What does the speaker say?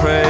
pray.